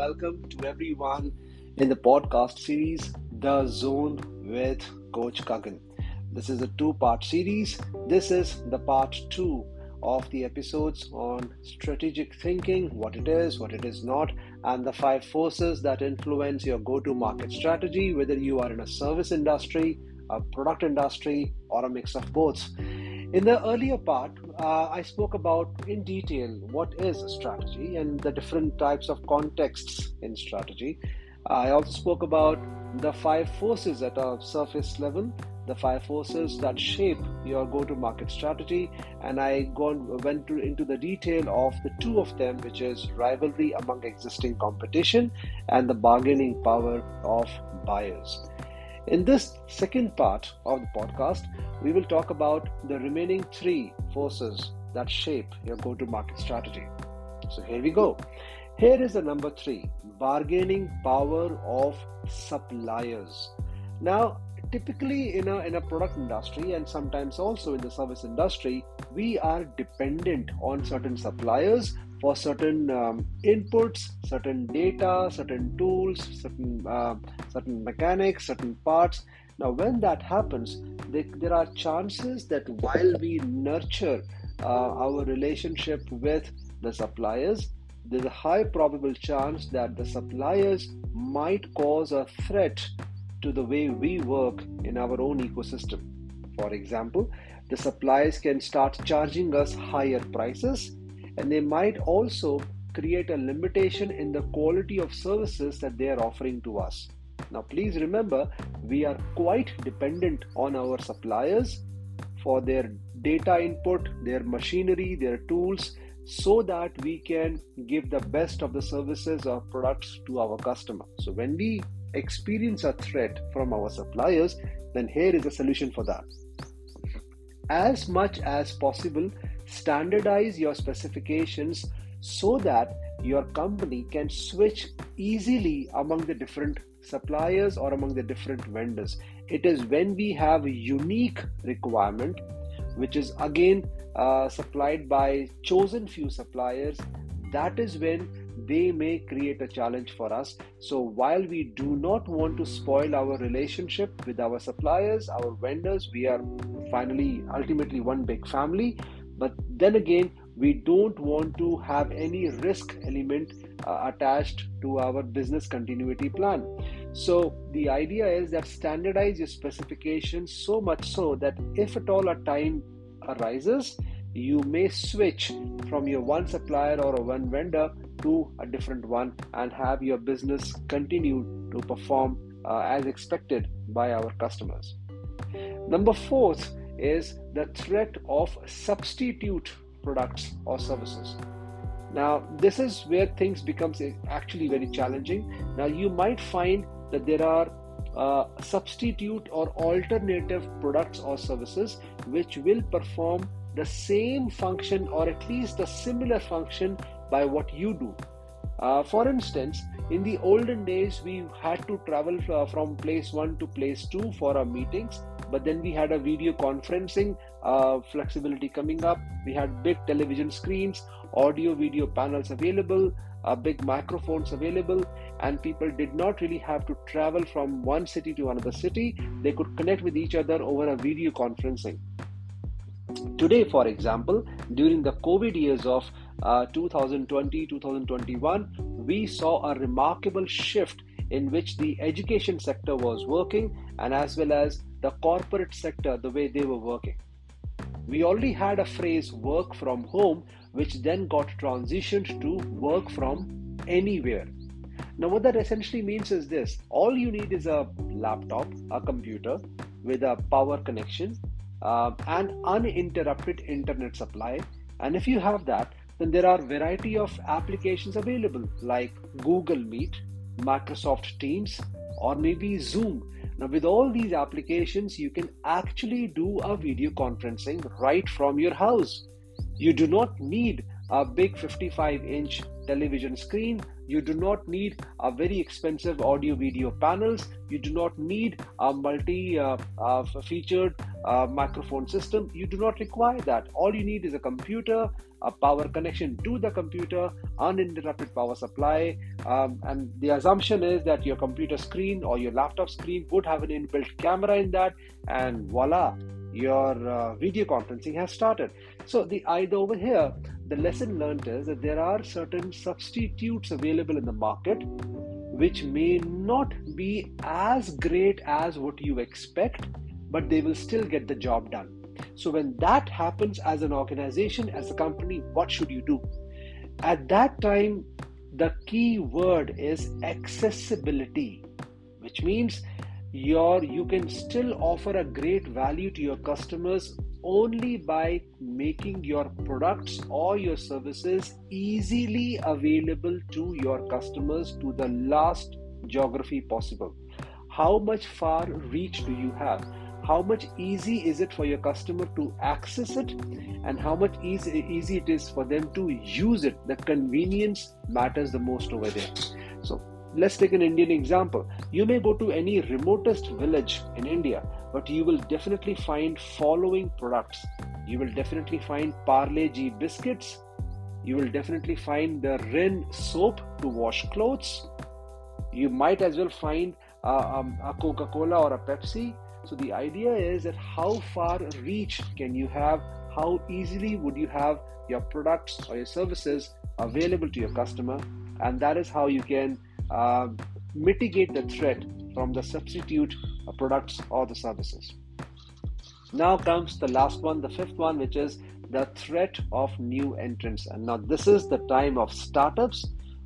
welcome to everyone in the podcast series The Zone with Coach Kagan. This is a two part series. This is the part two of the episodes on strategic thinking, what it is, what it is not, and the five forces that influence your go to market strategy, whether you are in a service industry, a product industry, or a mix of both. In the earlier part, uh, I spoke about in detail what is a strategy and the different types of contexts in strategy. I also spoke about the five forces at a surface level, the five forces that shape your go to market strategy, and I gone, went to, into the detail of the two of them, which is rivalry among existing competition and the bargaining power of buyers. In this second part of the podcast, we will talk about the remaining three forces that shape your go to market strategy. So here we go. Here is the number three bargaining power of suppliers. Now, typically in a, in a product industry and sometimes also in the service industry, we are dependent on certain suppliers for certain um, inputs, certain data, certain tools, certain uh, certain mechanics, certain parts. Now, when that happens, they, there are chances that while we nurture uh, our relationship with the suppliers, there's a high probable chance that the suppliers might cause a threat to the way we work in our own ecosystem. For example, the suppliers can start charging us higher prices and they might also create a limitation in the quality of services that they are offering to us. Now, please remember, we are quite dependent on our suppliers for their data input, their machinery, their tools, so that we can give the best of the services or products to our customer. So, when we experience a threat from our suppliers, then here is a solution for that. As much as possible, standardize your specifications so that your company can switch easily among the different suppliers or among the different vendors. It is when we have a unique requirement, which is again uh, supplied by chosen few suppliers, that is when they may create a challenge for us. So, while we do not want to spoil our relationship with our suppliers, our vendors, we are finally ultimately one big family then again we don't want to have any risk element uh, attached to our business continuity plan. So the idea is that standardize your specifications so much so that if at all a time arises you may switch from your one supplier or one vendor to a different one and have your business continue to perform uh, as expected by our customers. Number fourth is the threat of substitute products or services. Now, this is where things becomes actually very challenging. Now, you might find that there are uh, substitute or alternative products or services which will perform the same function or at least a similar function by what you do. Uh, for instance, in the olden days, we had to travel uh, from place one to place two for our meetings, but then we had a video conferencing uh, flexibility coming up. We had big television screens, audio video panels available, uh, big microphones available, and people did not really have to travel from one city to another city. They could connect with each other over a video conferencing. Today, for example, during the COVID years of uh, 2020 2021, we saw a remarkable shift in which the education sector was working and as well as the corporate sector the way they were working. We already had a phrase work from home, which then got transitioned to work from anywhere. Now, what that essentially means is this all you need is a laptop, a computer with a power connection, uh, and uninterrupted internet supply. And if you have that, then there are variety of applications available like Google Meet, Microsoft Teams, or maybe Zoom now, with all these applications, you can actually do a video conferencing right from your house. You do not need a big 55 inch television screen. You do not need a very expensive audio video panels. You do not need a multi uh, uh, featured uh, microphone system. You do not require that. All you need is a computer, a power connection to the computer, uninterrupted power supply, um, and the assumption is that your computer screen or your laptop screen would have an inbuilt camera in that, and voila, your uh, video conferencing has started. So the idea over here, the lesson learned is that there are certain substitutes available in the market which may not be as great as what you expect, but they will still get the job done. So when that happens as an organization, as a company, what should you do? At that time, the key word is accessibility, which means your you can still offer a great value to your customers only by making your products or your services easily available to your customers to the last geography possible how much far reach do you have how much easy is it for your customer to access it? And how much easy, easy it is for them to use it? The convenience matters the most over there. So let's take an indian example. You may go to any remotest village in india but you will definitely find following products. You will definitely find parle g biscuits. You will definitely find the rin soap to wash clothes. You might as well find uh, um, a coca-cola or a pepsi so the idea is that how far reach can you have? How easily would you have your products or your services available to your customer? And that is how you can uh, mitigate the threat from the substitute products or the services. Now comes the last one, the fifth one, which is the threat of new entrants. And now this is the time of startups.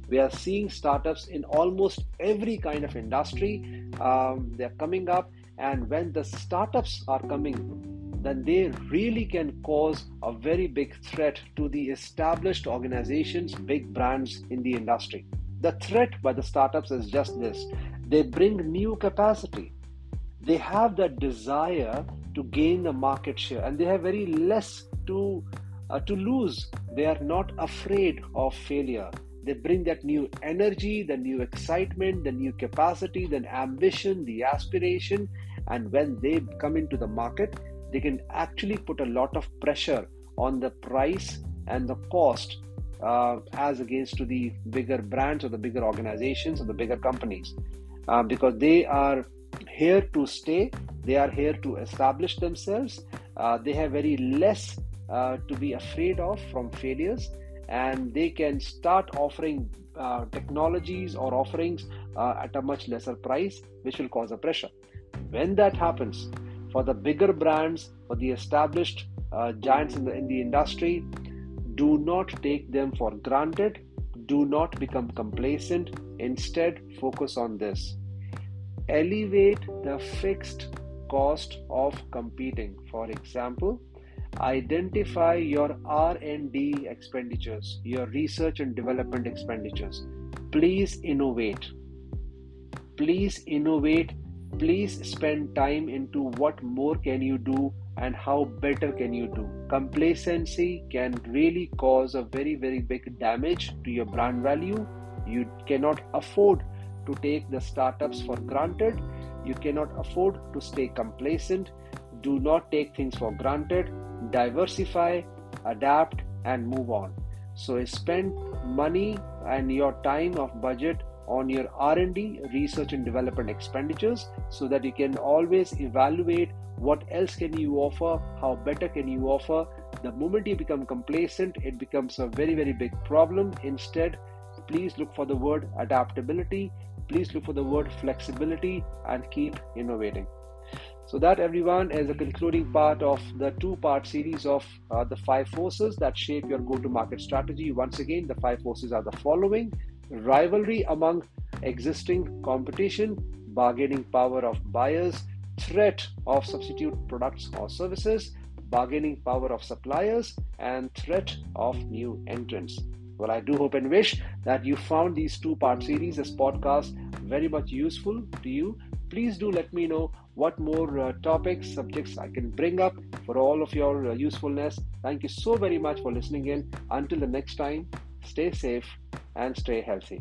We are seeing startups in almost every kind of industry. Um, they're coming up and when the startups are coming, then they really can cause a very big threat to the established organizations, big brands in the industry. The threat by the startups is just this they bring new capacity. They have the desire to gain the market share and they have very less to uh, to lose. They are not afraid of failure. They bring that new energy, the new excitement, the new capacity, the ambition, the aspiration. And when they come into the market, they can actually put a lot of pressure on the price and the cost uh, as against to the bigger brands or the bigger organizations or the bigger companies. Uh, because they are here to stay. They are here to establish themselves. Uh, they have very less uh, to be afraid of from failures and they can start offering uh, technologies or offerings uh, at a much lesser price, which will cause a pressure. When that happens, for the bigger brands, for the established uh, giants in the, in the industry, do not take them for granted. Do not become complacent. Instead, focus on this. Elevate the fixed cost of competing. For example, identify your r&d expenditures your research and development expenditures. Please innovate. Please innovate. Please spend time into what more can you do and how better can you do. Complacency can really cause a very very big damage to your brand value. You cannot afford to take the startups for granted. You cannot afford to stay complacent. Do not take things for granted diversify adapt and move on. So spend money and your time of budget on your r&d research and development expenditures so that you can always evaluate what else can you offer how better can you offer. The moment you become complacent it becomes a very very big problem. Instead please look for the word adaptability please look for the word flexibility and keep innovating so, that everyone is a concluding part of the two part series of uh, the five forces that shape your go to market strategy. Once again, the five forces are the following rivalry among existing competition, bargaining power of buyers, threat of substitute products or services, bargaining power of suppliers, and threat of new entrants. Well, I do hope and wish that you found these two part series, this podcast, very much useful to you. Please do let me know what more uh, topics, subjects I can bring up for all of your uh, usefulness. Thank you so very much for listening in. Until the next time, stay safe and stay healthy.